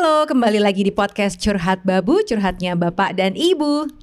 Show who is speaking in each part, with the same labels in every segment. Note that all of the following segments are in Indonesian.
Speaker 1: Halo, kembali lagi di podcast Curhat Babu, curhatnya Bapak dan Ibu.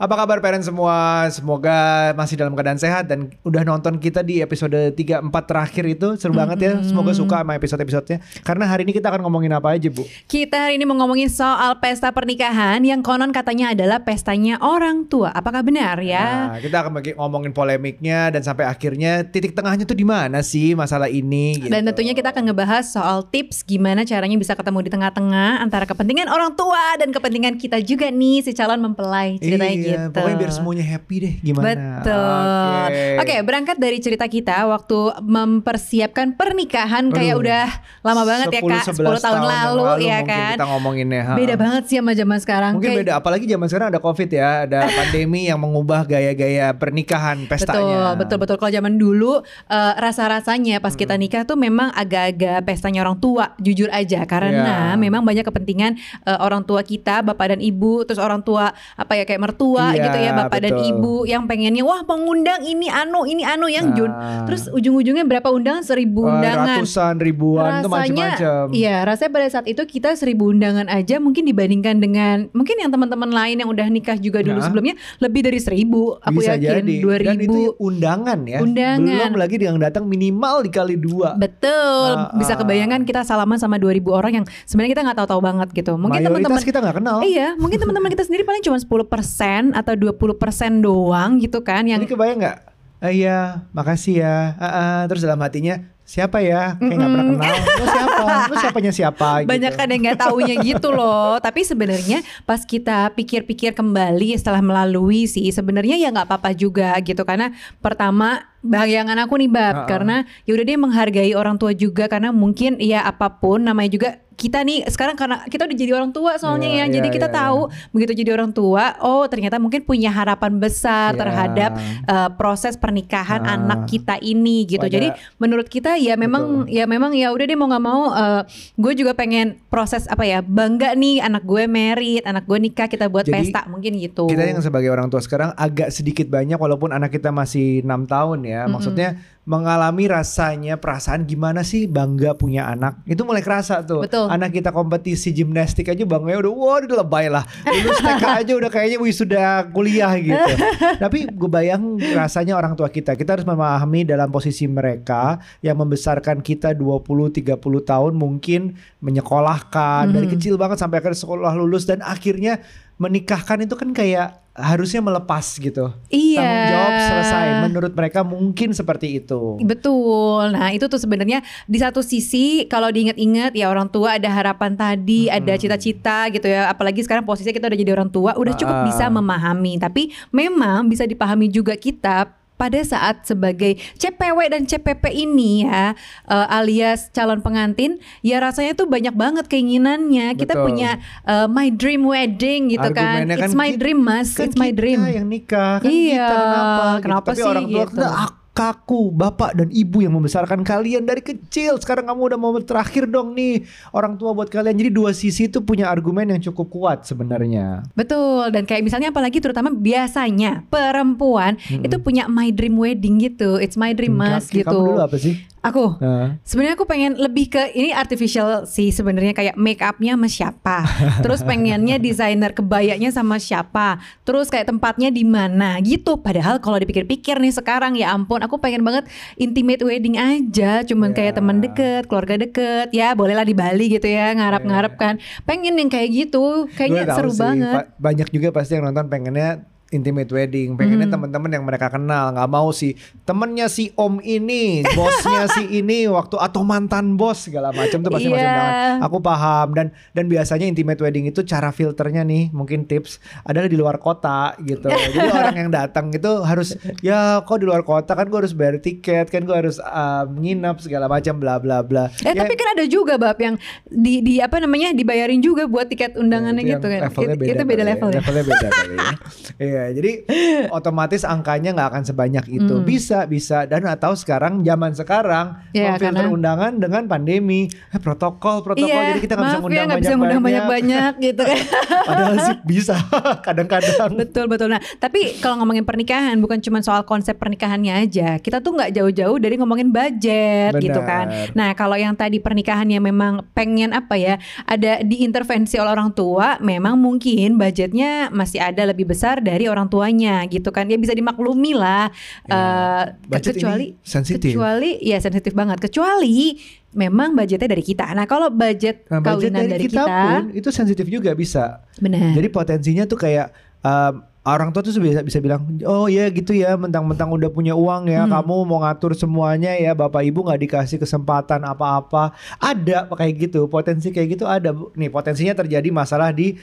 Speaker 2: Apa kabar parents semua? Semoga masih dalam keadaan sehat dan udah nonton kita di episode 3 4 terakhir itu seru banget ya. Semoga suka sama episode-episodenya. Karena hari ini kita akan ngomongin apa aja, Bu?
Speaker 1: Kita hari ini mau ngomongin soal pesta pernikahan yang konon katanya adalah pestanya orang tua. Apakah benar ya?
Speaker 2: Nah, kita akan ngomongin polemiknya dan sampai akhirnya titik tengahnya tuh di mana sih masalah ini gitu.
Speaker 1: Dan tentunya kita akan ngebahas soal tips gimana caranya bisa ketemu di tengah-tengah antara kepentingan orang tua dan kepentingan kita juga nih si calon mempelai ceritanya
Speaker 2: iya,
Speaker 1: gitu.
Speaker 2: pokoknya biar semuanya happy deh gimana.
Speaker 1: Betul. Oke, berangkat dari cerita kita waktu mempersiapkan pernikahan kayak
Speaker 2: Aduh.
Speaker 1: udah lama banget ya
Speaker 2: 10,
Speaker 1: Kak, 10 tahun,
Speaker 2: yang
Speaker 1: lalu, ya
Speaker 2: mungkin
Speaker 1: kan.
Speaker 2: Kita ngomonginnya. ha.
Speaker 1: Beda banget sih sama zaman sekarang.
Speaker 2: Mungkin
Speaker 1: Kayak-
Speaker 2: beda apalagi zaman sekarang ada Covid ya, ada pandemi yang mengubah gaya-gaya pernikahan pestanya.
Speaker 1: Betul, betul, betul. Kalau zaman dulu eh, rasa-rasanya pas kita nikah tuh memang agak-agak pestanya orang tua, jujur aja karena
Speaker 2: Iya.
Speaker 1: memang banyak kepentingan eh, orang tua kita, bapak dan ibu, terus orang tua apa ya kayak mertua
Speaker 2: Iya,
Speaker 1: gitu ya, bapak dan
Speaker 2: betul.
Speaker 1: ibu yang pengennya wah mengundang ini anu, ini anu yang Jun.
Speaker 2: Nah.
Speaker 1: Terus ujung-ujungnya berapa undangan? Seribu undangan.
Speaker 2: Ratusan, ribuan itu macam-macam.
Speaker 1: Iya, rasanya pada saat itu kita seribu undangan aja mungkin dibandingkan dengan mungkin yang teman-teman lain yang udah nikah juga dulu
Speaker 2: Nah.
Speaker 1: sebelumnya lebih dari seribu. Aku
Speaker 2: Bisa
Speaker 1: yakin dua
Speaker 2: Dan
Speaker 1: ribu.
Speaker 2: undangan ya.
Speaker 1: Undangan.
Speaker 2: Belum lagi yang datang minimal dikali dua.
Speaker 1: Betul,
Speaker 2: Ah,
Speaker 1: bisa
Speaker 2: ah.
Speaker 1: kebayangkan kita salaman sama 2000 orang yang sebenarnya kita nggak tahu-tahu banget gitu. Mungkin teman-teman
Speaker 2: kita nggak kenal.
Speaker 1: Iya, mungkin teman-teman kita sendiri paling cuma 10% atau 20% doang gitu kan yang
Speaker 2: Jadi kebayang nggak? Ah, iya, makasih ya. Ah, ah. Terus dalam hatinya siapa ya? Kayak nggak pernah kenal. Lo siapa? Lo siapanya siapa?
Speaker 1: banyak
Speaker 2: gitu.
Speaker 1: kan yang nggak taunya gitu loh. Tapi sebenarnya pas kita pikir-pikir kembali setelah melalui sih sebenarnya ya nggak apa-apa juga gitu karena pertama bayangan aku nih bab
Speaker 2: Ha-ha.
Speaker 1: karena ya udah dia menghargai orang tua juga karena mungkin ya apa pun namanya juga kita nih sekarang karena kita udah jadi orang tua soalnya
Speaker 2: Iya,
Speaker 1: ya jadi
Speaker 2: iya,
Speaker 1: kita
Speaker 2: iya,
Speaker 1: tahu begitu jadi orang tua oh ternyata mungkin punya harapan besar
Speaker 2: Iya.
Speaker 1: terhadap uh, proses pernikahan
Speaker 2: Ah.
Speaker 1: anak kita ini gitu
Speaker 2: Pada-
Speaker 1: jadi menurut kita ya memang ya memang ya udah deh mau nggak mau uh, gue juga pengen proses apa ya bangga nih anak gue merit anak gue nikah kita buat
Speaker 2: Jadi,
Speaker 1: pesta mungkin gitu
Speaker 2: Kita yang sebagai orang tua sekarang agak sedikit banyak walaupun anak kita masih enam tahun ya. Maksudnya mengalami rasanya perasaan gimana sih bangga punya anak. Itu mulai kerasa tuh.
Speaker 1: Betul.
Speaker 2: Anak kita kompetisi gimnastik aja bangganya udah wah udah lebay lah. Lulus TK aja udah kayaknya wih sudah kuliah gitu. Tapi gue bayang rasanya orang tua kita. Kita harus memahami dalam posisi mereka yang membesarkan kita 20 30 tahun mungkin menyekolahkan dari kecil banget sampai akhirnya sekolah lulus dan akhirnya menikahkan itu kan kayak harusnya melepas gitu.
Speaker 1: Iya.
Speaker 2: Tanggung jawab selesai. Menurut mereka mungkin seperti itu.
Speaker 1: Betul. Nah, itu tuh sebenarnya di satu sisi kalau diingat-ingat ya orang tua ada harapan tadi, ada cita-cita gitu ya. Apalagi sekarang posisinya kita udah jadi orang tua, udah cukup
Speaker 2: Ah.
Speaker 1: bisa memahami. Tapi memang bisa dipahami juga kita pada saat sebagai CPW dan CPP ini ya eh, alias calon pengantin ya rasanya tuh banyak banget keinginannya kita
Speaker 2: Betul.
Speaker 1: punya eh, my dream wedding gitu kan
Speaker 2: Argumennya
Speaker 1: it's my
Speaker 2: "Kita-
Speaker 1: dream mas
Speaker 2: kan
Speaker 1: it's my
Speaker 2: kita
Speaker 1: dream
Speaker 2: yang nikah kan
Speaker 1: Iya,
Speaker 2: kita kenapa gitu.
Speaker 1: kenapa
Speaker 2: tapi
Speaker 1: sih
Speaker 2: orang tua
Speaker 1: gitu?
Speaker 2: "Nah, ak- kaku bapak dan ibu yang membesarkan kalian dari kecil. Sekarang kamu udah mau terakhir dong nih orang tua buat kalian. Jadi dua sisi itu punya argumen yang cukup kuat sebenarnya.
Speaker 1: Betul dan kayak misalnya apalagi terutama biasanya perempuan itu punya my dream wedding gitu. It's my dream mas gitu.
Speaker 2: kamu dulu apa sih
Speaker 1: Aku
Speaker 2: Nah.
Speaker 1: sebenarnya aku pengen lebih ke ini artificial sih sebenarnya kayak make upnya sama siapa. Terus pengennya desainer kebayanya sama siapa. Terus kayak tempatnya di mana gitu. Padahal kalau dipikir-pikir nih sekarang ya ampun aku pengen banget intimate wedding aja. Cuman kayak
Speaker 2: Ya.
Speaker 1: teman deket, keluarga deket. Ya bolehlah di Bali gitu ya ngarap-ngarap kan. Pengen yang kayak gitu. Kayaknya seru
Speaker 2: sih,
Speaker 1: banget.
Speaker 2: banyak juga pasti yang nonton pengennya intimate wedding, pengennya
Speaker 1: Hmm.
Speaker 2: teman-teman yang mereka kenal, nggak mau si temennya si om ini, bosnya si ini, waktu atau mantan bos segala macam tuh pasti masuk
Speaker 1: Iya.
Speaker 2: undangan. Aku paham dan dan biasanya intimate wedding itu cara filternya nih, mungkin tips adalah di luar kota gitu. Jadi orang yang datang itu harus ya kok di luar kota kan gue harus bayar tiket, kan gue harus um, nginep segala macam bla bla bla.
Speaker 1: Eh
Speaker 2: Ya,
Speaker 1: tapi kan ada juga bab yang di di apa namanya dibayarin juga buat tiket undangannya
Speaker 2: Itu
Speaker 1: gitu kan.
Speaker 2: Beda
Speaker 1: itu beda
Speaker 2: ya.
Speaker 1: level ya.
Speaker 2: Levelnya beda kali ya. Iya, Iya, jadi otomatis angkanya nggak akan sebanyak itu.
Speaker 1: Hmm.
Speaker 2: Bisa, bisa. Dan atau sekarang zaman sekarang
Speaker 1: Iya,
Speaker 2: memfilter
Speaker 1: karena-
Speaker 2: undangan dengan pandemi, eh, protokol, protokol.
Speaker 1: iya,
Speaker 2: jadi kita nggak bisa
Speaker 1: maaf
Speaker 2: ngundang
Speaker 1: ya bisa ngundang banyak-banyak gitu kan.
Speaker 2: Padahal sih bisa kadang-kadang.
Speaker 1: betul betul. Nah, tapi kalau ngomongin pernikahan bukan cuma soal konsep pernikahannya aja. Kita tuh nggak jauh-jauh dari ngomongin budget
Speaker 2: Benar.
Speaker 1: gitu kan. Nah, kalau yang tadi pernikahannya memang pengen apa ya, ada diintervensi oleh orang tua, memang mungkin budgetnya masih ada lebih besar dari orang tuanya gitu kan. Ya bisa dimaklumi lah.
Speaker 2: Ya, budget
Speaker 1: kecuali
Speaker 2: sensitif.
Speaker 1: kecuali ya sensitif banget. Kecuali memang budgetnya dari kita. Nah, kalau budget
Speaker 2: Nah, budget
Speaker 1: kawinan
Speaker 2: dari,
Speaker 1: dari,
Speaker 2: kita, pun itu sensitif juga bisa.
Speaker 1: benar.
Speaker 2: Jadi potensinya tuh kayak um, orang tua tuh bisa bisa bilang, oh ya gitu ya, mentang-mentang udah punya uang ya,
Speaker 1: Hmm.
Speaker 2: kamu mau ngatur semuanya ya, bapak ibu nggak dikasih kesempatan apa-apa. Ada kayak gitu, potensi kayak gitu ada. Nih potensinya terjadi masalah di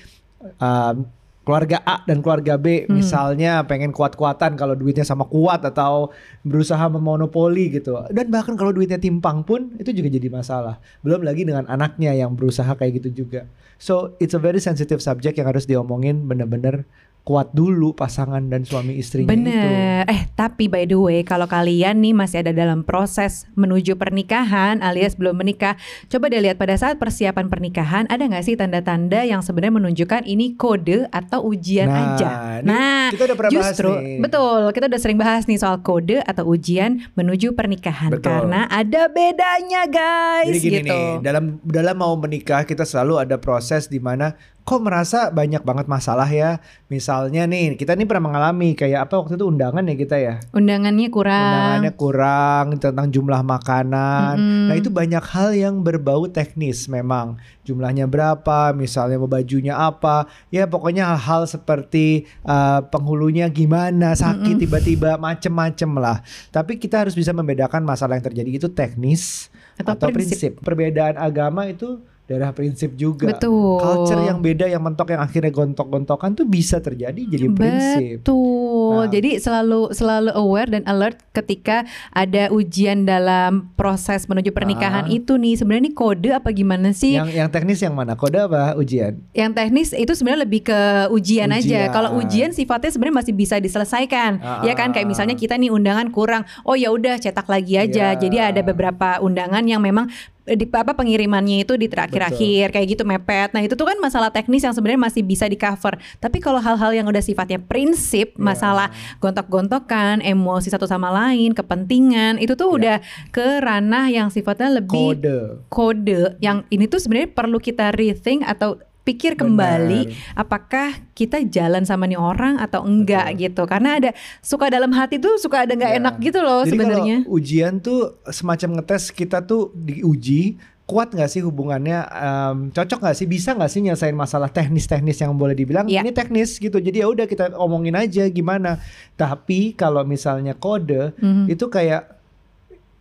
Speaker 2: um, keluarga A dan keluarga B,
Speaker 1: Hmm.
Speaker 2: misalnya pengen kuat-kuatan kalau duitnya sama kuat atau berusaha memonopoli gitu. Dan bahkan kalau duitnya timpang pun itu juga jadi masalah. Belum lagi dengan anaknya yang berusaha kayak gitu juga. So it's a very sensitive subject yang harus diomongin bener-bener kuat dulu pasangan dan suami istrinya itu.
Speaker 1: Bener. Eh tapi by the way kalau kalian nih masih ada dalam proses menuju pernikahan alias belum menikah, coba deh lihat pada saat persiapan pernikahan ada nggak sih tanda-tanda yang sebenarnya menunjukkan ini kode atau ujian
Speaker 2: Nah,
Speaker 1: aja.
Speaker 2: ini
Speaker 1: Nah,
Speaker 2: kita udah pernah bahas
Speaker 1: justru
Speaker 2: nih.
Speaker 1: betul kita udah sering bahas nih soal kode atau ujian menuju pernikahan
Speaker 2: Betul.
Speaker 1: karena ada bedanya guys
Speaker 2: Jadi gini
Speaker 1: gitu.
Speaker 2: nih, dalam dalam mau menikah kita selalu ada proses di mana kok merasa banyak banget masalah ya. Misalnya nih, kita nih pernah mengalami kayak apa waktu itu undangan ya kita ya.
Speaker 1: Undangannya kurang.
Speaker 2: Undangannya kurang tentang jumlah makanan.
Speaker 1: Mm-mm.
Speaker 2: Nah, itu banyak hal yang berbau teknis memang. Jumlahnya berapa, misalnya bajunya apa. Ya pokoknya hal-hal seperti uh, penghulunya gimana, sakit tiba-tiba macem-macem lah. Tapi kita harus bisa membedakan masalah yang terjadi itu teknis
Speaker 1: Atau
Speaker 2: atau,
Speaker 1: prinsip.
Speaker 2: prinsip. Perbedaan agama itu daerah prinsip juga.
Speaker 1: Betul.
Speaker 2: Culture yang beda yang mentok yang akhirnya gontok-gontokan tuh bisa terjadi jadi prinsip.
Speaker 1: Betul.
Speaker 2: Nah.
Speaker 1: Jadi selalu selalu aware dan alert ketika ada ujian dalam proses menuju pernikahan
Speaker 2: Ah.
Speaker 1: itu nih. Sebenarnya ini kode apa gimana sih?
Speaker 2: Yang yang teknis yang mana? Kode apa ujian?
Speaker 1: Yang teknis itu sebenarnya lebih ke ujian, aja.
Speaker 2: Ujian.
Speaker 1: Kalau ujian sifatnya sebenarnya masih bisa diselesaikan.
Speaker 2: Ah,
Speaker 1: ya kan kayak
Speaker 2: ah.
Speaker 1: misalnya kita nih undangan kurang. Oh ya udah cetak lagi aja.
Speaker 2: Iya.
Speaker 1: Jadi ada beberapa undangan yang memang di apa pengirimannya itu di terakhir-akhir kayak gitu mepet. Nah, itu tuh kan masalah teknis yang sebenarnya masih bisa di-cover. Tapi kalau hal-hal yang udah sifatnya prinsip,
Speaker 2: Iya.
Speaker 1: masalah gontok-gontokan, emosi satu sama lain, kepentingan, itu tuh
Speaker 2: Iya.
Speaker 1: udah ke ranah yang sifatnya lebih
Speaker 2: Kode.
Speaker 1: kode yang ini tuh sebenarnya perlu kita rethink atau pikir kembali apakah kita jalan sama nih orang atau enggak gitu karena ada suka dalam hati tuh suka ada nggak
Speaker 2: Ya.
Speaker 1: enak gitu loh sebenarnya
Speaker 2: ujian tuh semacam ngetes kita tuh diuji kuat nggak sih hubungannya em, cocok nggak sih bisa nggak sih nyelesain masalah teknis-teknis yang boleh dibilang
Speaker 1: Iya.
Speaker 2: ini teknis gitu jadi ya udah kita omongin aja gimana tapi kalau misalnya kode
Speaker 1: Mhm.
Speaker 2: itu kayak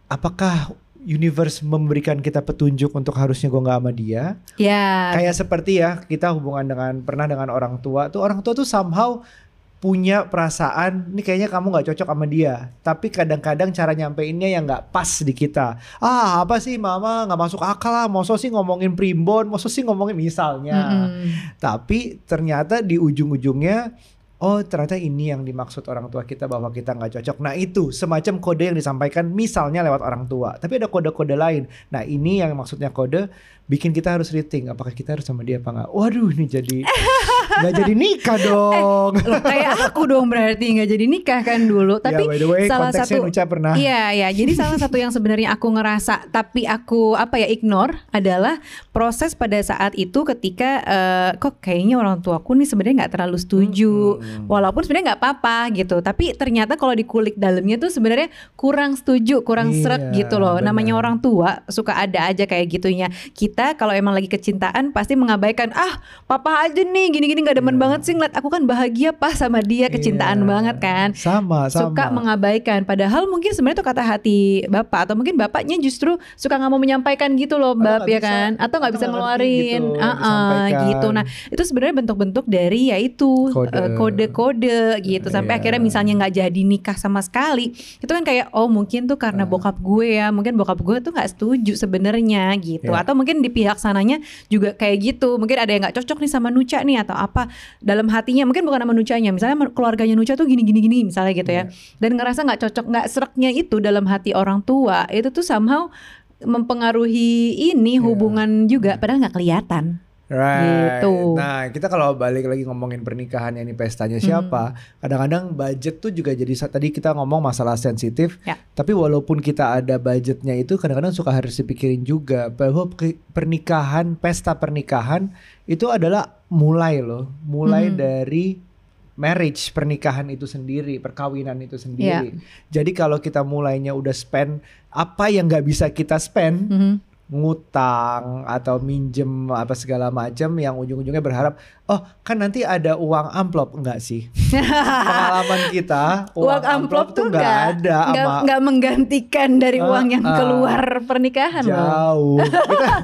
Speaker 2: apakah universe memberikan kita petunjuk untuk harusnya gue nggak sama dia.
Speaker 1: Ya.
Speaker 2: Kayak seperti ya kita hubungan dengan pernah dengan orang tua tuh orang tua tuh somehow punya perasaan ini kayaknya kamu nggak cocok sama dia. Tapi kadang-kadang cara nyampeinnya yang nggak pas di kita. Ah apa sih mama? Nggak masuk akal lah. Masa sih ngomongin primbon? Masa sih ngomongin misalnya.
Speaker 1: Mm-mm.
Speaker 2: tapi ternyata di ujung-ujungnya oh ternyata ini yang dimaksud orang tua kita bahwa kita nggak cocok. Nah itu semacam kode yang disampaikan misalnya lewat orang tua tapi ada kode-kode lain. Nah ini yang maksudnya kode bikin kita harus rethink apakah kita harus sama dia apa nggak waduh ini jadi nggak jadi nikah dong
Speaker 1: Loh, kayak aku dong berarti nggak jadi nikah kan dulu tapi
Speaker 2: ya by the way
Speaker 1: salah satu
Speaker 2: Nuca pernah
Speaker 1: Iya, ya. Jadi salah satu yang sebenarnya aku ngerasa tapi aku apa ya ignore adalah proses pada saat itu ketika eh, kok kayaknya orang tuaku nih sebenarnya nggak terlalu setuju.
Speaker 2: Hmm.
Speaker 1: Walaupun sebenarnya nggak apa-apa gitu, tapi ternyata kalau dikulik dalamnya tuh sebenarnya kurang setuju, kurang seret
Speaker 2: Iya,
Speaker 1: gitu loh. Namanya
Speaker 2: benar.
Speaker 1: orang tua suka ada aja kayak gitunya. Kita kalau emang lagi kecintaan pasti mengabaikan ah papa aja nih gini-gini nggak demen
Speaker 2: Iya.
Speaker 1: banget sih ngeliat aku kan bahagia pas sama dia kecintaan
Speaker 2: Iya.
Speaker 1: banget kan
Speaker 2: sama sama
Speaker 1: suka mengabaikan padahal mungkin sebenarnya itu kata hati bapak atau mungkin bapaknya justru suka nggak mau menyampaikan gitu loh bab ya
Speaker 2: bisa,
Speaker 1: kan atau nggak bisa ngeluarin
Speaker 2: gitu
Speaker 1: ah,
Speaker 2: disampaikan.
Speaker 1: gitu nah itu sebenarnya bentuk-bentuk dari yaitu eh, kode-kode gitu sampai
Speaker 2: Iya.
Speaker 1: akhirnya misalnya nggak jadi nikah sama sekali itu kan kayak oh mungkin tuh karena
Speaker 2: Ah.
Speaker 1: bokap gue ya mungkin bokap gue tuh nggak setuju sebenarnya gitu
Speaker 2: Iya.
Speaker 1: atau mungkin di pihak sananya juga kayak gitu. Mungkin ada yang nggak cocok nih sama Nuca nih atau apa dalam hatinya. Mungkin bukan sama Nucanya, misalnya keluarganya Nuca tuh gini gini gini misalnya gitu ya. Dan ngerasa nggak cocok, nggak seraknya itu dalam hati orang tua itu tuh somehow mempengaruhi ini hubungan juga padahal nggak kelihatan.
Speaker 2: Right.
Speaker 1: Gitu.
Speaker 2: Nah, kita kalau balik lagi ngomongin pernikahan ini pestanya siapa, kadang-kadang budget tuh juga jadi tadi kita ngomong masalah sensitif.
Speaker 1: Ya.
Speaker 2: Tapi walaupun kita ada budgetnya itu kadang-kadang suka harus dipikirin juga bahwa pernikahan, pesta pernikahan itu adalah mulai loh, mulai dari marriage pernikahan itu sendiri, perkawinan itu sendiri. Jadi kalau kita mulainya udah spend apa yang nggak bisa kita spend,
Speaker 1: Mhm.
Speaker 2: Ngutang atau minjem apa segala macam yang ujung-ujungnya berharap oh kan nanti ada uang amplop enggak sih pengalaman kita
Speaker 1: Uang amplop tuh
Speaker 2: nggak
Speaker 1: nggak
Speaker 2: ada
Speaker 1: nggak
Speaker 2: sama
Speaker 1: nggak menggantikan dari
Speaker 2: Ah,
Speaker 1: uang yang keluar pernikahan
Speaker 2: jauh kita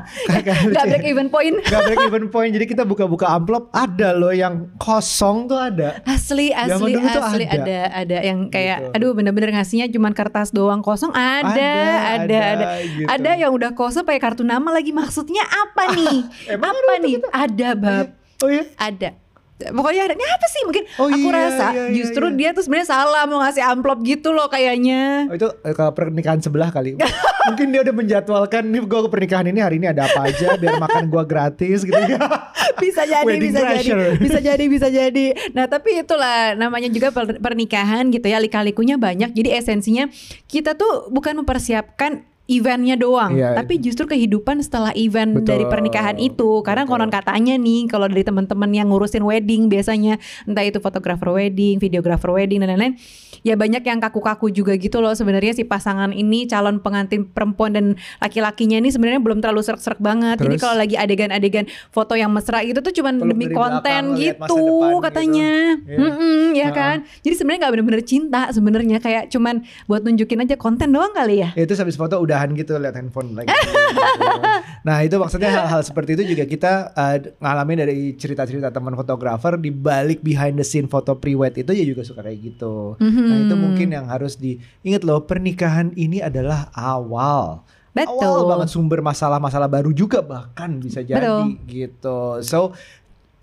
Speaker 2: kayak
Speaker 1: Nggak break even point.
Speaker 2: nggak break even point jadi kita buka-buka amplop ada loh yang kosong tuh ada
Speaker 1: Asli, asli,
Speaker 2: tuh
Speaker 1: asli
Speaker 2: ada.
Speaker 1: ada. ada, yang kayak,
Speaker 2: Gitu.
Speaker 1: aduh bener-bener ngasihnya cuman kertas doang kosong. Ada,
Speaker 2: Ada,
Speaker 1: ada, ada,
Speaker 2: ada,
Speaker 1: ada,
Speaker 2: gitu.
Speaker 1: yang udah kosong pakai kartu nama lagi. Maksudnya apa nih?
Speaker 2: Emang
Speaker 1: apa nih? Ada bab,
Speaker 2: oh ya
Speaker 1: ada. Pokoknya ada. Ini apa sih? Mungkin
Speaker 2: Oh
Speaker 1: aku
Speaker 2: iya,
Speaker 1: rasa
Speaker 2: iya, iya,
Speaker 1: justru
Speaker 2: iya.
Speaker 1: dia tuh sebenarnya salah mau ngasih amplop gitu loh kayaknya.
Speaker 2: Oh, itu eh, kalau pernikahan sebelah kali. Mungkin dia udah menjadwalkan nih gue ke pernikahan ini hari ini ada apa aja biar makan gua gratis gitu ya.
Speaker 1: bisa jadi
Speaker 2: Wedding
Speaker 1: bisa
Speaker 2: crasher.
Speaker 1: jadi bisa jadi bisa jadi nah tapi itulah namanya juga per- pernikahan gitu ya lika-likunya banyak jadi esensinya kita tuh bukan mempersiapkan eventnya doang
Speaker 2: Iya.
Speaker 1: tapi justru kehidupan setelah event
Speaker 2: Betul.
Speaker 1: dari pernikahan itu karena konon katanya nih kalau dari teman-teman yang ngurusin wedding biasanya entah itu fotografer wedding videografer wedding dan lain-lain ya banyak yang kaku-kaku juga gitu loh sebenarnya si pasangan ini calon pengantin perempuan dan laki-lakinya ini sebenarnya belum terlalu serak-serak banget jadi
Speaker 2: Terus?
Speaker 1: kalau lagi adegan-adegan foto yang mesra gitu tuh cuman
Speaker 2: Peluk
Speaker 1: demi konten
Speaker 2: masa
Speaker 1: gitu
Speaker 2: depan gitu.
Speaker 1: katanya
Speaker 2: Iya.
Speaker 1: Mm-mm, ya
Speaker 2: Heeh.
Speaker 1: kan jadi sebenarnya nggak bener-bener cinta sebenarnya kayak cuman buat nunjukin aja konten doang kali
Speaker 2: ya itu habis foto udahan gitu lihat handphone lagi. gitu. Nah itu maksudnya hal-hal seperti itu juga kita uh, ngalamin dari cerita-cerita teman fotografer di balik behind the scene foto pre-wed itu ya juga suka kayak gitu. Nah itu
Speaker 1: Mhm.
Speaker 2: mungkin yang harus diingat loh pernikahan ini adalah awal.
Speaker 1: Betul.
Speaker 2: Awal banget sumber masalah-masalah baru juga bahkan bisa jadi
Speaker 1: Betul.
Speaker 2: gitu. So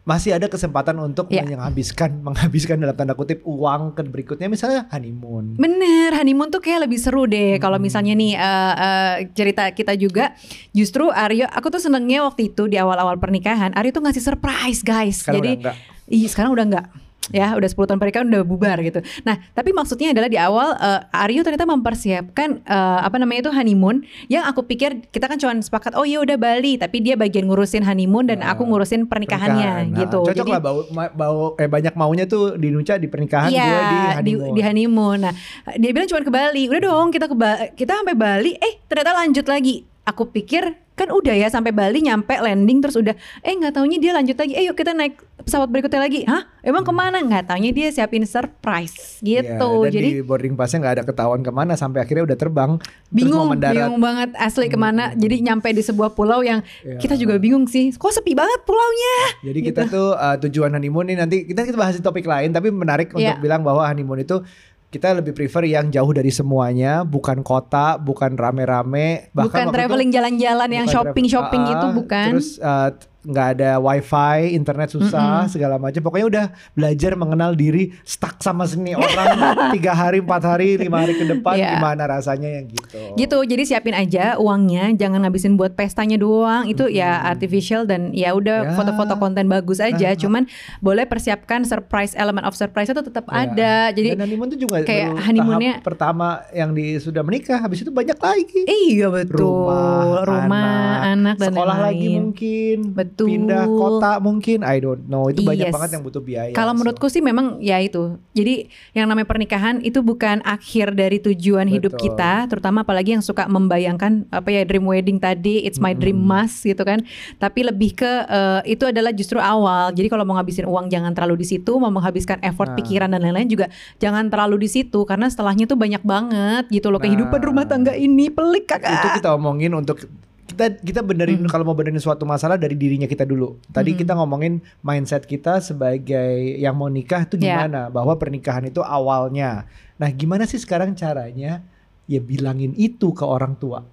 Speaker 2: masih ada kesempatan untuk
Speaker 1: Ya.
Speaker 2: menghabiskan menghabiskan dalam tanda kutip uang ke berikutnya misalnya honeymoon.
Speaker 1: Bener, honeymoon tuh kayak lebih seru deh. Kalau
Speaker 2: Hmm.
Speaker 1: misalnya nih eh, eh, cerita kita juga, justru Aryo, aku tuh senengnya waktu itu di awal-awal pernikahan, Aryo tuh ngasih surprise guys.
Speaker 2: Sekarang
Speaker 1: Jadi,
Speaker 2: udah enggak.
Speaker 1: Ih, sekarang udah enggak. Ya, udah 10 tahun pernikahan udah bubar gitu. Nah, tapi maksudnya adalah di awal eh, Aryo ternyata mempersiapkan eh, apa namanya itu honeymoon yang aku pikir kita kan cuma sepakat oh ya udah Bali, tapi dia bagian ngurusin honeymoon dan
Speaker 2: Nah,
Speaker 1: aku ngurusin pernikahannya
Speaker 2: Pernikahan. Nah,
Speaker 1: gitu.
Speaker 2: Cocok
Speaker 1: Jadi-
Speaker 2: lah bau, bau eh banyak maunya tuh di Nuca di pernikahan
Speaker 1: Iya
Speaker 2: gue di
Speaker 1: di,
Speaker 2: honeymoon.
Speaker 1: di honeymoon. Nah dia bilang cuma ke Bali. Udah dong kita ke Ba- kita sampai Bali. Eh ternyata lanjut lagi. Aku pikir kan udah ya sampai Bali nyampe landing terus udah. Eh nggak taunya dia lanjut lagi. Eh yuk kita naik pesawat berikutnya lagi. Hah? Emang ke mana? Nggak taunya dia siapin surprise gitu.
Speaker 2: dan
Speaker 1: Jadi
Speaker 2: di boarding passnya nggak ada ketahuan ke mana sampai akhirnya udah terbang terus mau
Speaker 1: bingung,
Speaker 2: mendarat.
Speaker 1: bingung banget asli ke mana. Jadi nyampe di sebuah pulau yang
Speaker 2: Iya.
Speaker 1: kita juga bingung sih. Kok sepi banget pulaunya?
Speaker 2: Jadi kita tuh uh, tujuan honeymoon nih nanti kita kita bahas di topik lain tapi menarik untuk
Speaker 1: Iya.
Speaker 2: bilang bahwa honeymoon itu kita lebih prefer yang jauh dari semuanya, bukan kota, bukan rame-rame,
Speaker 1: bukan
Speaker 2: waktu itu-
Speaker 1: traveling jalan-jalan yang
Speaker 2: Bukan
Speaker 1: shopping-shopping
Speaker 2: travel-
Speaker 1: gitu
Speaker 2: Ah,
Speaker 1: bukan.
Speaker 2: Terus uh, nggak ada wifi, internet susah, segala macam. Pokoknya udah belajar mengenal diri, stuck sama seni orang tiga hari, empat hari, lima hari ke depan,
Speaker 1: Iya.
Speaker 2: gimana rasanya yang gitu.
Speaker 1: Gitu, jadi siapin aja uangnya, jangan ngabisin buat pestanya doang. Itu ya artificial dan ya udah
Speaker 2: Ya.
Speaker 1: foto-foto konten bagus aja.
Speaker 2: Ah.
Speaker 1: Cuman boleh persiapkan surprise element of surprise itu tetap
Speaker 2: Ya.
Speaker 1: ada. Jadi
Speaker 2: Dan honeymoon itu juga
Speaker 1: kayak honeymoonnya-
Speaker 2: pertama yang di sudah menikah, habis itu banyak lagi.
Speaker 1: iya betul,
Speaker 2: Rumah,
Speaker 1: rumah, anak, dan
Speaker 2: sekolah lagi
Speaker 1: lain-lain.
Speaker 2: mungkin,
Speaker 1: Betul.
Speaker 2: Pindah kota mungkin, I don't know. Itu banyak
Speaker 1: Yes.
Speaker 2: banget yang butuh biaya.
Speaker 1: Kalau
Speaker 2: So,
Speaker 1: menurutku sih memang ya itu. Jadi yang namanya pernikahan itu bukan akhir dari tujuan hidup
Speaker 2: Betul.
Speaker 1: kita, terutama apalagi yang suka membayangkan apa ya dream wedding tadi, it's my dream mas gitu kan. Tapi lebih ke eh, itu adalah justru awal. Jadi kalau mau ngabisin uang jangan terlalu di situ, mau menghabiskan effort
Speaker 2: Nah.
Speaker 1: pikiran dan lain-lain juga jangan terlalu di situ karena setelahnya tuh banyak banget gitu loh
Speaker 2: Nah.
Speaker 1: kehidupan rumah tangga ini pelik kakak.
Speaker 2: itu kita omongin untuk kita kita benerin kalau mau benerin suatu masalah dari dirinya kita dulu. Tadi kita ngomongin mindset kita sebagai yang mau nikah itu
Speaker 1: Ya.
Speaker 2: gimana? Bahwa pernikahan itu awalnya. Nah, gimana sih sekarang caranya ya bilangin itu ke orang tua?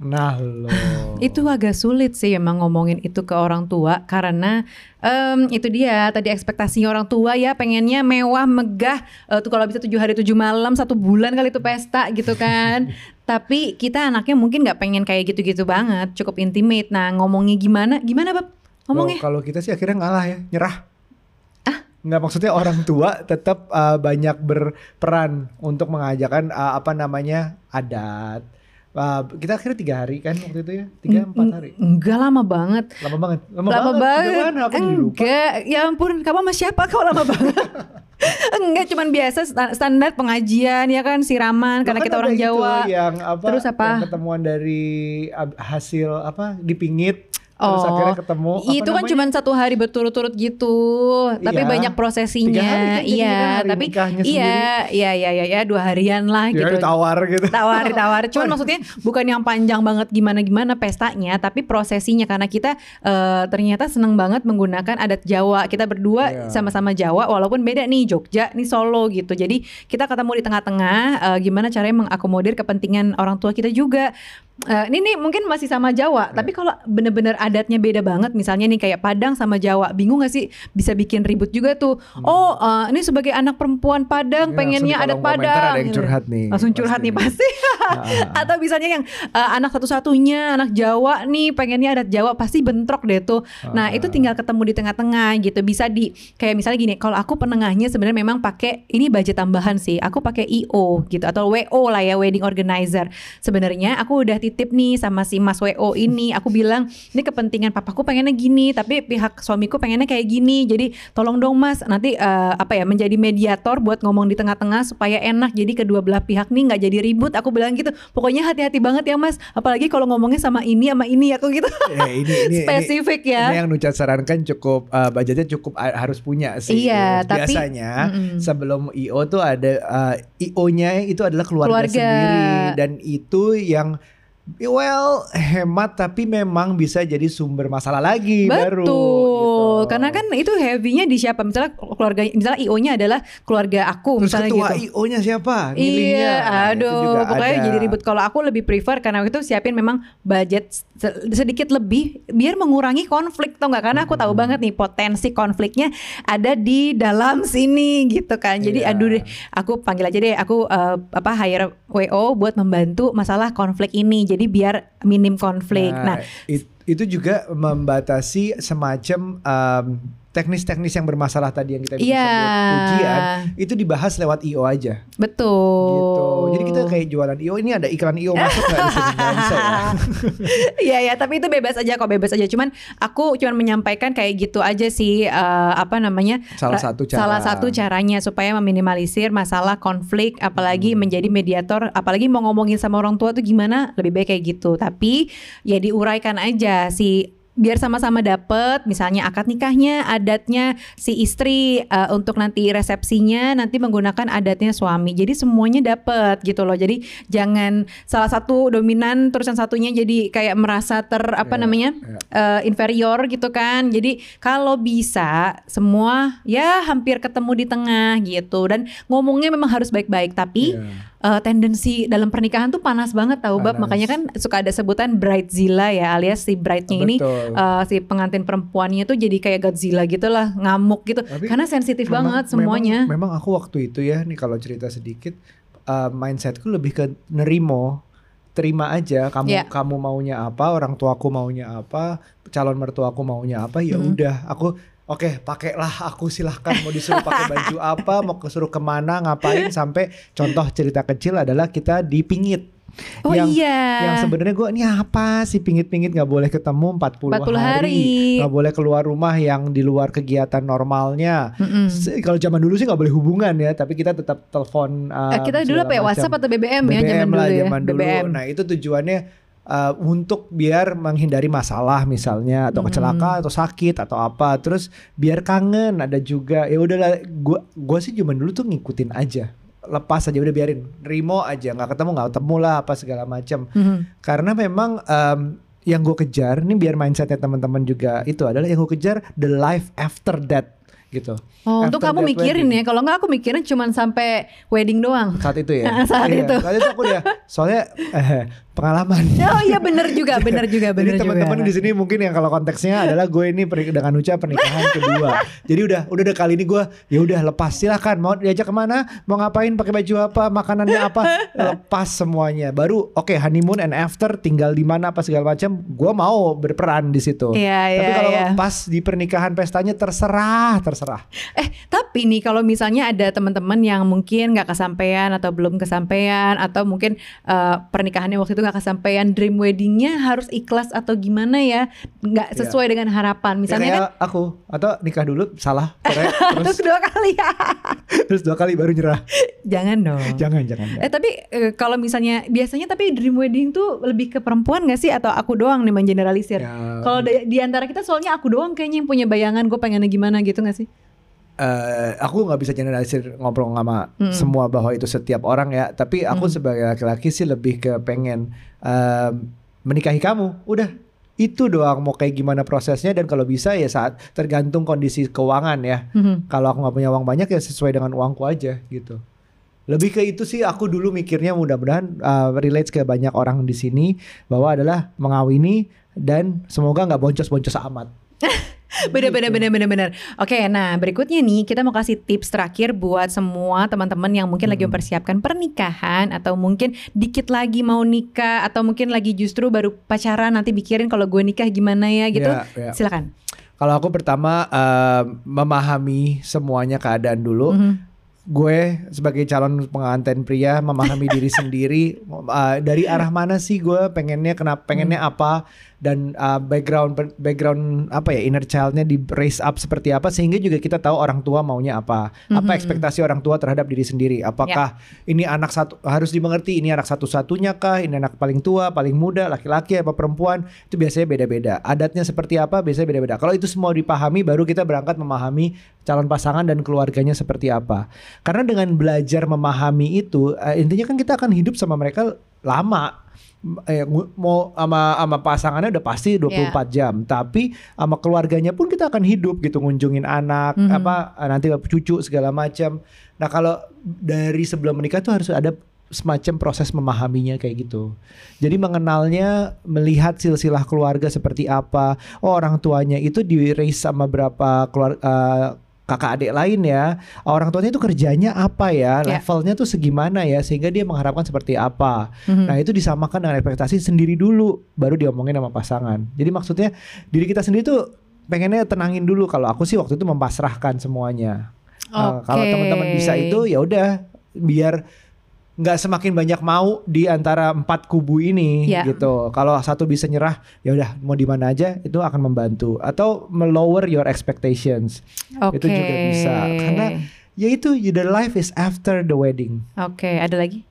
Speaker 2: Nah loh.
Speaker 1: Itu agak sulit sih emang ngomongin itu ke orang tua karena em, itu dia tadi ekspektasinya orang tua ya pengennya mewah megah eh, tuh kalau bisa tujuh hari tujuh malam satu bulan kali itu pesta gitu kan. Tapi kita anaknya mungkin nggak pengen kayak gitu-gitu banget, cukup intimate. Nah ngomongnya gimana? Gimana bab? Ngomongnya?
Speaker 2: Kalau kita sih akhirnya ngalah ya, nyerah. Ah? Nggak maksudnya orang tua tetap uh, banyak berperan untuk mengajarkan uh, apa namanya adat. Uh, kita akhirnya tiga hari kan waktu itu ya, tiga empat hari.
Speaker 1: Enggak lama banget.
Speaker 2: Lama banget, lama,
Speaker 1: lama banget.
Speaker 2: Gimana? Aku jadi lupa.
Speaker 1: Enggak, ya ampun, kamu sama siapa? Kau lama banget. Enggak, cuman biasa sta- standar pengajian ya kan siraman karena
Speaker 2: Bahkan
Speaker 1: kita orang
Speaker 2: itu
Speaker 1: Jawa.
Speaker 2: yang apa?
Speaker 1: Terus apa?
Speaker 2: Yang ketemuan dari hasil apa? Dipingit. Terus
Speaker 1: Oh,
Speaker 2: akhirnya ketemu.
Speaker 1: itu kan cuma satu hari berturut-turut gitu, tapi
Speaker 2: Iya.
Speaker 1: banyak
Speaker 2: Tiga
Speaker 1: prosesinya.
Speaker 2: hari kan
Speaker 1: iya,
Speaker 2: hari
Speaker 1: tapi iya, iya, iya, iya, iya, dua harian lah
Speaker 2: Ya,
Speaker 1: gitu.
Speaker 2: ditawar gitu.
Speaker 1: tawar tawar cuman maksudnya bukan yang panjang banget gimana gimana pestanya tapi prosesinya karena kita eh, ternyata seneng banget menggunakan adat Jawa kita berdua
Speaker 2: Iya.
Speaker 1: sama-sama Jawa walaupun beda nih Jogja nih Solo gitu jadi kita ketemu di tengah-tengah eh, gimana caranya mengakomodir kepentingan orang tua kita juga Eh, ini nih mungkin masih sama
Speaker 2: Iya.
Speaker 1: Jawa tapi kalau bener-bener adatnya beda banget. Misalnya nih kayak Padang sama Jawa. Bingung gak sih? Bisa bikin ribut juga tuh. Oh eh, ini sebagai anak perempuan Padang
Speaker 2: Ya,
Speaker 1: pengennya adat Padang
Speaker 2: ada yang curhat nih,
Speaker 1: langsung curhat
Speaker 2: pasti.
Speaker 1: nih pasti atau misalnya yang uh, anak satu-satunya anak Jawa nih pengennya adat Jawa pasti bentrok deh tuh. Nah
Speaker 2: Ah.
Speaker 1: itu tinggal ketemu di tengah-tengah gitu. Bisa di kayak misalnya gini kalau aku penengahnya sebenarnya memang pakai ini budget tambahan sih. Aku pakai IO gitu atau WO lah ya wedding organizer. Sebenarnya aku udah titip nih sama si Mas WO ini. Aku bilang ini kepentingan papaku pengennya gini tapi pihak suamiku pengennya kayak gini. Jadi tolong dong Mas nanti uh, apa ya menjadi mediator buat ngomong di tengah-tengah supaya enak. Jadi kedua belah pihak nih nggak jadi ribut. Aku bilang gitu. Pokoknya hati-hati banget ya Mas. Apalagi kalau ngomongnya sama ini sama ini aku gitu.
Speaker 2: Ya, ini, ini,
Speaker 1: spesifik
Speaker 2: ini,
Speaker 1: ya.
Speaker 2: Ini yang Nucat sarankan cukup uh, budgetnya cukup uh, harus punya sih.
Speaker 1: Iya, tapi-
Speaker 2: biasanya
Speaker 1: Mm-mm.
Speaker 2: sebelum IO tuh ada uh, IO-nya itu adalah keluarga,
Speaker 1: Keluarga.
Speaker 2: sendiri. Dan itu yang well hemat tapi memang bisa jadi sumber masalah lagi baru.
Speaker 1: Betul,
Speaker 2: gitu.
Speaker 1: karena kan itu heavy-nya di siapa? Misalnya keluarga, misalnya IO-nya adalah keluarga aku,
Speaker 2: Terus
Speaker 1: misalnya
Speaker 2: ketua
Speaker 1: gitu.
Speaker 2: IO-nya siapa? Milihnya.
Speaker 1: Iya,
Speaker 2: Nah,
Speaker 1: aduh,
Speaker 2: juga
Speaker 1: pokoknya
Speaker 2: ada.
Speaker 1: jadi ribut. Kalau aku lebih prefer karena waktu itu siapin memang budget sedikit lebih biar mengurangi konflik, tau nggak? Karena aku tahu
Speaker 2: Hmm.
Speaker 1: banget nih potensi konfliknya ada di dalam sini gitu kan. Jadi
Speaker 2: Iya.
Speaker 1: aduh deh, aku panggil aja deh, aku eh, apa hire WO buat membantu masalah konflik ini. Jadi biar minim konflik. Nah,
Speaker 2: it- itu juga membatasi semacam um, teknis-teknis yang bermasalah tadi yang kita bisa sebut ujian itu dibahas lewat IO aja
Speaker 1: betul.
Speaker 2: gitu. Jadi kita kayak jualan IO ini ada iklan IO masuk nggak di sini Nggak bisa ya.
Speaker 1: Iya ya, tapi itu bebas aja kok, bebas aja. Cuman aku cuman menyampaikan kayak gitu aja sih eh, apa namanya?
Speaker 2: Salah satu cara.
Speaker 1: Salah satu caranya supaya meminimalisir masalah konflik
Speaker 2: Hmm.
Speaker 1: apalagi menjadi mediator, apalagi mau ngomongin sama orang tua tuh gimana? Lebih baik kayak gitu. Tapi ya diuraikan aja si biar sama-sama dapet misalnya akad nikahnya adatnya si istri eh, untuk nanti resepsinya nanti menggunakan adatnya suami jadi semuanya dapet gitu loh jadi jangan salah satu dominan terus yang satunya jadi kayak merasa ter apa
Speaker 2: Iya,
Speaker 1: namanya
Speaker 2: iya.
Speaker 1: eh, inferior gitu kan jadi kalau bisa semua ya hampir ketemu di tengah gitu dan ngomongnya memang harus baik-baik tapi
Speaker 2: Iya.
Speaker 1: Eh, tendensi dalam pernikahan tuh panas banget tahu bab. Makanya kan suka ada sebutan bridezilla ya alias si bride-nya ini eh, si pengantin perempuannya tuh jadi kayak Godzilla gitu lah ngamuk gitu.
Speaker 2: Tapi
Speaker 1: karena sensitif
Speaker 2: Memang-
Speaker 1: banget semuanya.
Speaker 2: Memang, memang aku waktu itu ya nih kalau cerita sedikit uh, mindsetku lebih ke nerimo. Terima aja kamu
Speaker 1: Iya.
Speaker 2: kamu maunya apa orang tuaku maunya apa calon mertuaku maunya apa ya udah. Aku oke pakailah aku silahkan mau disuruh pakai baju apa mau kesuruh ke mana ngapain sampai contoh cerita kecil adalah kita dipingit
Speaker 1: oh
Speaker 2: yang
Speaker 1: iya
Speaker 2: yang sebenarnya gue ini apa sih pingit-pingit nggak boleh ketemu 40,
Speaker 1: 40 hari.
Speaker 2: nggak boleh keluar rumah yang di luar kegiatan normalnya
Speaker 1: Mm-mm.
Speaker 2: Se- kalau zaman dulu sih nggak boleh hubungan ya, tapi kita tetap telepon. uh,
Speaker 1: Eh, kita dulu apa ya
Speaker 2: macam.
Speaker 1: WhatsApp atau BBM, ya zaman
Speaker 2: BBM
Speaker 1: dulu
Speaker 2: lah,
Speaker 1: ya
Speaker 2: zaman dulu.
Speaker 1: BBM
Speaker 2: Nah itu tujuannya uh, untuk biar menghindari masalah misalnya atau
Speaker 1: Hmm.
Speaker 2: kecelakaan atau sakit atau apa. Terus biar kangen ada juga. Ya udahlah, gua gua sih zaman dulu tuh ngikutin aja. Lepas aja udah biarin, Rimo aja nggak ketemu nggak ketemu lah apa segala macam.
Speaker 1: Mhm.
Speaker 2: Karena memang em, yang gue kejar, ini biar mindsetnya teman-teman juga itu adalah yang gue kejar the life after that gitu.
Speaker 1: Oh, untuk kamu mikirin
Speaker 2: wedding.
Speaker 1: ya. Kalau nggak aku mikirin cuman sampai wedding doang.
Speaker 2: saat itu ya.
Speaker 1: Saat itu.
Speaker 2: Saat itu aku udah soalnya eh, pengalaman.
Speaker 1: Oh iya bener juga, bener juga,
Speaker 2: Jadi
Speaker 1: juga.
Speaker 2: teman-teman di sini mungkin yang kalau konteksnya adalah gue ini dengan Uca pernikahan kedua. Jadi udah udah udah kali ini gue ya udah lepas silahkan mau diajak ke mana, mau ngapain, pakai baju apa, makanannya apa, lepas semuanya. Baru oke honeymoon and after tinggal di mana apa segala macam, gue mau berperan di situ.
Speaker 1: Iya,
Speaker 2: Tapi
Speaker 1: iya,
Speaker 2: kalau
Speaker 1: iya.
Speaker 2: pas di pernikahan pestanya terserah, terserah.
Speaker 1: Eh tapi nih kalau misalnya ada teman-teman yang mungkin nggak kesampaian atau belum kesampaian atau mungkin eh, pernikahannya waktu itu nggak kesampaian dream weddingnya harus ikhlas atau gimana ya nggak sesuai dengan harapan
Speaker 2: Ya
Speaker 1: misalnya
Speaker 2: kayak
Speaker 1: kan
Speaker 2: aku atau nikah dulu salah, cerai,
Speaker 1: terus
Speaker 2: terus
Speaker 1: dua kali ya
Speaker 2: terus dua kali baru nyerah.
Speaker 1: jangan dong
Speaker 2: Jangan jangan. jangan.
Speaker 1: Eh tapi eh, kalau misalnya biasanya tapi dream wedding tuh lebih ke perempuan gak sih atau aku doang nih mengeneralisir?
Speaker 2: Ya,
Speaker 1: Kalau di, di antara kita soalnya aku doang kayaknya yang punya bayangan gue pengennya gimana gitu gak sih?
Speaker 2: Eh aku nggak bisa generalisir ngobrol sama
Speaker 1: Mm.
Speaker 2: semua bahwa itu setiap orang ya. Tapi aku
Speaker 1: Mm.
Speaker 2: sebagai laki-laki sih lebih ke pengen em, menikahi kamu. Udah itu doang mau kayak gimana prosesnya dan kalau bisa ya saat tergantung kondisi keuangan ya.
Speaker 1: Mhm.
Speaker 2: Kalau aku nggak punya uang banyak ya sesuai dengan uangku aja gitu. Lebih ke itu sih aku dulu mikirnya mudah-mudahan uh, relates ke banyak orang di sini bahwa adalah mengawini dan semoga nggak boncos-boncos amat.
Speaker 1: Bener bener bener bener bener. Oke, nah berikutnya nih kita mau kasih tips terakhir buat semua teman-teman yang mungkin lagi
Speaker 2: Hmm.
Speaker 1: mempersiapkan pernikahan atau mungkin dikit lagi mau nikah atau mungkin lagi justru baru pacaran nanti mikirin kalau gue nikah gimana ya gitu.
Speaker 2: Ya, ya.
Speaker 1: Silakan.
Speaker 2: Kalau aku pertama eh, memahami semuanya keadaan dulu.
Speaker 1: Mhm.
Speaker 2: Gue sebagai calon pengantin pria memahami diri sendiri eh, dari arah mana sih gue pengennya kenapa pengennya apa dan eh, background background apa ya inner childnya di raise up seperti apa sehingga juga kita tahu orang tua maunya apa. Apa
Speaker 1: Mhm.
Speaker 2: ekspektasi orang tua terhadap diri sendiri? Apakah ini anak satu harus dimengerti ini anak satu-satunya kah? Ini anak paling tua paling muda laki-laki apa perempuan? Itu biasanya beda-beda. Adatnya seperti apa? Biasanya beda-beda. Kalau itu semua dipahami baru kita berangkat memahami calon pasangan dan keluarganya seperti apa. Karena dengan belajar memahami itu eh, intinya kan kita akan hidup sama mereka lama eh, mau sama sama pasangannya udah pasti 24 jam tapi sama keluarganya pun kita akan hidup gitu ngunjungin anak
Speaker 1: Mhm.
Speaker 2: apa nanti cucu segala macam nah kalau dari sebelum menikah tuh harus ada semacam proses memahaminya kayak gitu. Jadi mengenalnya, melihat silsilah keluarga seperti apa. Oh orang tuanya itu di raise sama berapa keluarga kakak adik lain ya. Orang tuanya itu kerjanya apa ya,
Speaker 1: Ya.
Speaker 2: levelnya tuh segimana ya, sehingga dia mengharapkan seperti apa.
Speaker 1: Mhm.
Speaker 2: Nah itu disamakan dengan ekspektasi sendiri dulu, baru diomongin sama pasangan. Jadi maksudnya diri kita sendiri tuh pengennya tenangin dulu. Kalau aku sih waktu itu mempasrahkan semuanya. Uh, kalau
Speaker 1: Oke.
Speaker 2: teman-teman bisa itu ya udah biar nggak semakin banyak mau di antara empat kubu ini
Speaker 1: Ya.
Speaker 2: gitu. Kalau satu bisa nyerah ya udah mau di mana aja itu akan membantu atau melower your expectations.
Speaker 1: Oke.
Speaker 2: Itu juga bisa karena ya itu the life is after the wedding.
Speaker 1: Oke, ada lagi?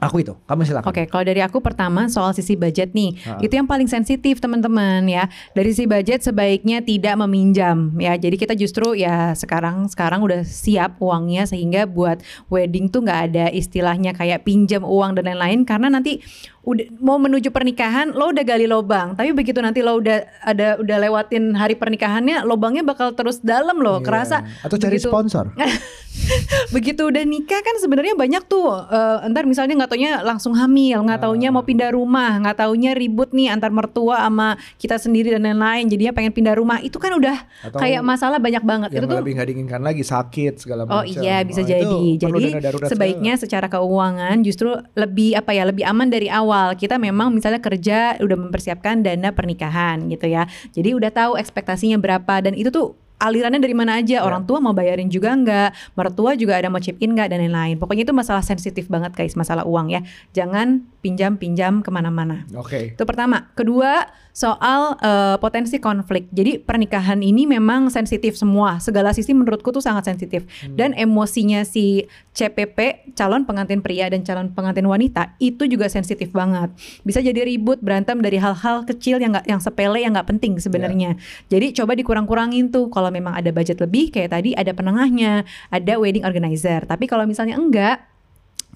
Speaker 2: Aku itu, kamu silakan.
Speaker 1: Oke, kalau dari aku pertama soal sisi budget nih,
Speaker 2: Ah.
Speaker 1: itu yang paling sensitif teman-teman ya. Dari sisi budget sebaiknya tidak meminjam ya. Jadi kita justru ya sekarang sekarang udah siap uangnya sehingga buat wedding tuh nggak ada istilahnya kayak pinjam uang dan lain-lain karena nanti udah mau menuju pernikahan lo udah gali lobang, tapi begitu nanti lo udah ada udah lewatin hari pernikahannya, lobangnya bakal terus dalam loh.
Speaker 2: Iya.
Speaker 1: Kerasa
Speaker 2: atau cari
Speaker 1: begitu-
Speaker 2: sponsor.
Speaker 1: begitu udah nikah kan sebenarnya banyak tuh eh, entar misalnya nggak taunya langsung hamil nggak taunya mau pindah rumah nggak taunya ribut nih antar mertua sama kita sendiri dan lain-lain jadinya pengen pindah rumah itu kan udah
Speaker 2: Atau
Speaker 1: kayak masalah banyak banget
Speaker 2: Yang
Speaker 1: itu tuh
Speaker 2: lebih nggak diinginkan lagi sakit segala macam.
Speaker 1: Oh iya bisa
Speaker 2: Oh,
Speaker 1: jadi. Jadi sebaiknya secara keuangan justru lebih apa ya lebih aman dari awal. Kita memang misalnya kerja udah mempersiapkan dana pernikahan gitu ya. Jadi udah tahu ekspektasinya berapa dan itu tuh alirannya dari mana aja orang tua mau bayarin juga enggak mertua juga ada mau chip in enggak dan lain-lain pokoknya itu masalah sensitif banget guys masalah uang ya jangan pinjam-pinjam ke mana-mana
Speaker 2: segala- Oke.
Speaker 1: itu pertama. Kedua, soal eh, potensi konflik. Jadi pernikahan ini memang sensitif semua. Segala sisi menurutku tuh sangat sensitif. Dan emosinya si CPP, calon pengantin pria dan calon pengantin wanita, itu juga sensitif banget. Bisa jadi ribut, berantem dari hal-hal kecil yang nggak yang sepele yang nggak penting sebenarnya. Jadi coba dikurang-kurangin tuh. Kalau memang ada budget lebih, kayak tadi ada penengahnya, ada wedding organizer. Tapi kalau misalnya enggak,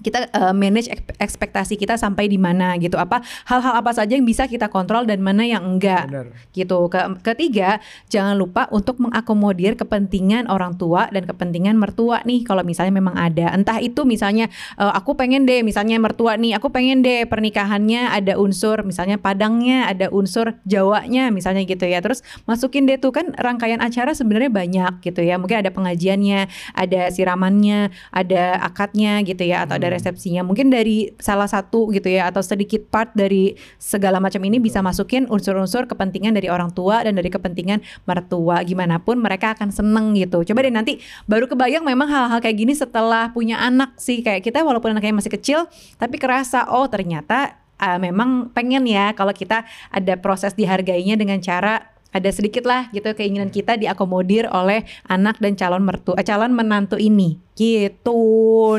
Speaker 1: kita uh, manage ekspektasi kita sampai di mana gitu. Apa hal-hal apa saja yang bisa kita kontrol dan mana yang enggak.
Speaker 2: Benar.
Speaker 1: gitu. Ke, ketiga jangan lupa untuk mengakomodir kepentingan orang tua dan kepentingan mertua nih. Kalau misalnya memang ada. Entah itu misalnya uh, aku pengen deh misalnya mertua nih aku pengen deh pernikahannya ada unsur misalnya padangnya ada unsur jawanya misalnya gitu ya. Terus masukin deh tuh kan rangkaian acara sebenarnya banyak gitu ya. Mungkin ada pengajiannya ada siramannya ada akadnya gitu ya atau ada ada resepsinya. Mungkin dari salah satu gitu ya atau sedikit part dari segala macam ini bisa masukin unsur-unsur kepentingan dari orang tua dan dari kepentingan mertua. Gimana pun mereka akan seneng gitu. Coba deh nanti baru kebayang memang hal-hal kayak gini setelah punya anak sih kayak kita walaupun anaknya masih kecil tapi kerasa oh ternyata uh, memang pengen ya kalau kita ada proses dihargainya dengan cara ada sedikit lah gitu keinginan kita diakomodir oleh anak dan calon mertua calon menantu ini gitu.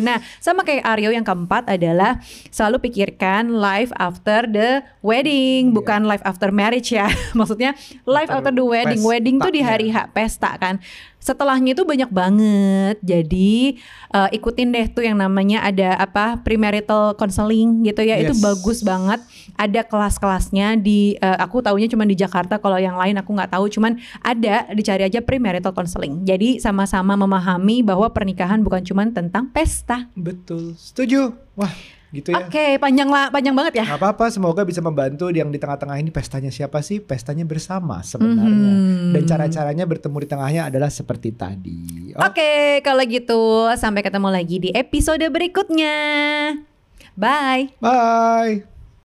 Speaker 1: Nah, sama kayak Aryo yang keempat adalah selalu pikirkan life after the wedding, yeah. bukan life after marriage ya. Maksudnya life after, after the wedding. Pesta. Wedding tuh di hari H pesta kan. Setelahnya itu banyak banget. Jadi uh, ikutin deh tuh yang namanya ada apa premarital counseling gitu ya. Yes. Itu bagus banget. Ada kelas-kelasnya di uh, aku tahunya cuma di Jakarta. Kalau yang lain aku nggak tahu. Cuman ada dicari aja premarital counseling. Jadi sama-sama memahami bahwa pernikahan bukan cuma tentang pesta.
Speaker 2: Betul. Setuju. Wah, gitu ya.
Speaker 1: Oke, okay, panjang lah, panjang banget ya.
Speaker 2: Gak apa-apa, semoga bisa membantu yang di tengah-tengah ini pestanya siapa sih? Pestanya bersama sebenarnya. Mm-hmm. Dan cara-caranya bertemu di tengahnya adalah seperti tadi.
Speaker 1: Oke, okay, kalau gitu sampai ketemu lagi di episode berikutnya. Bye.
Speaker 2: Bye.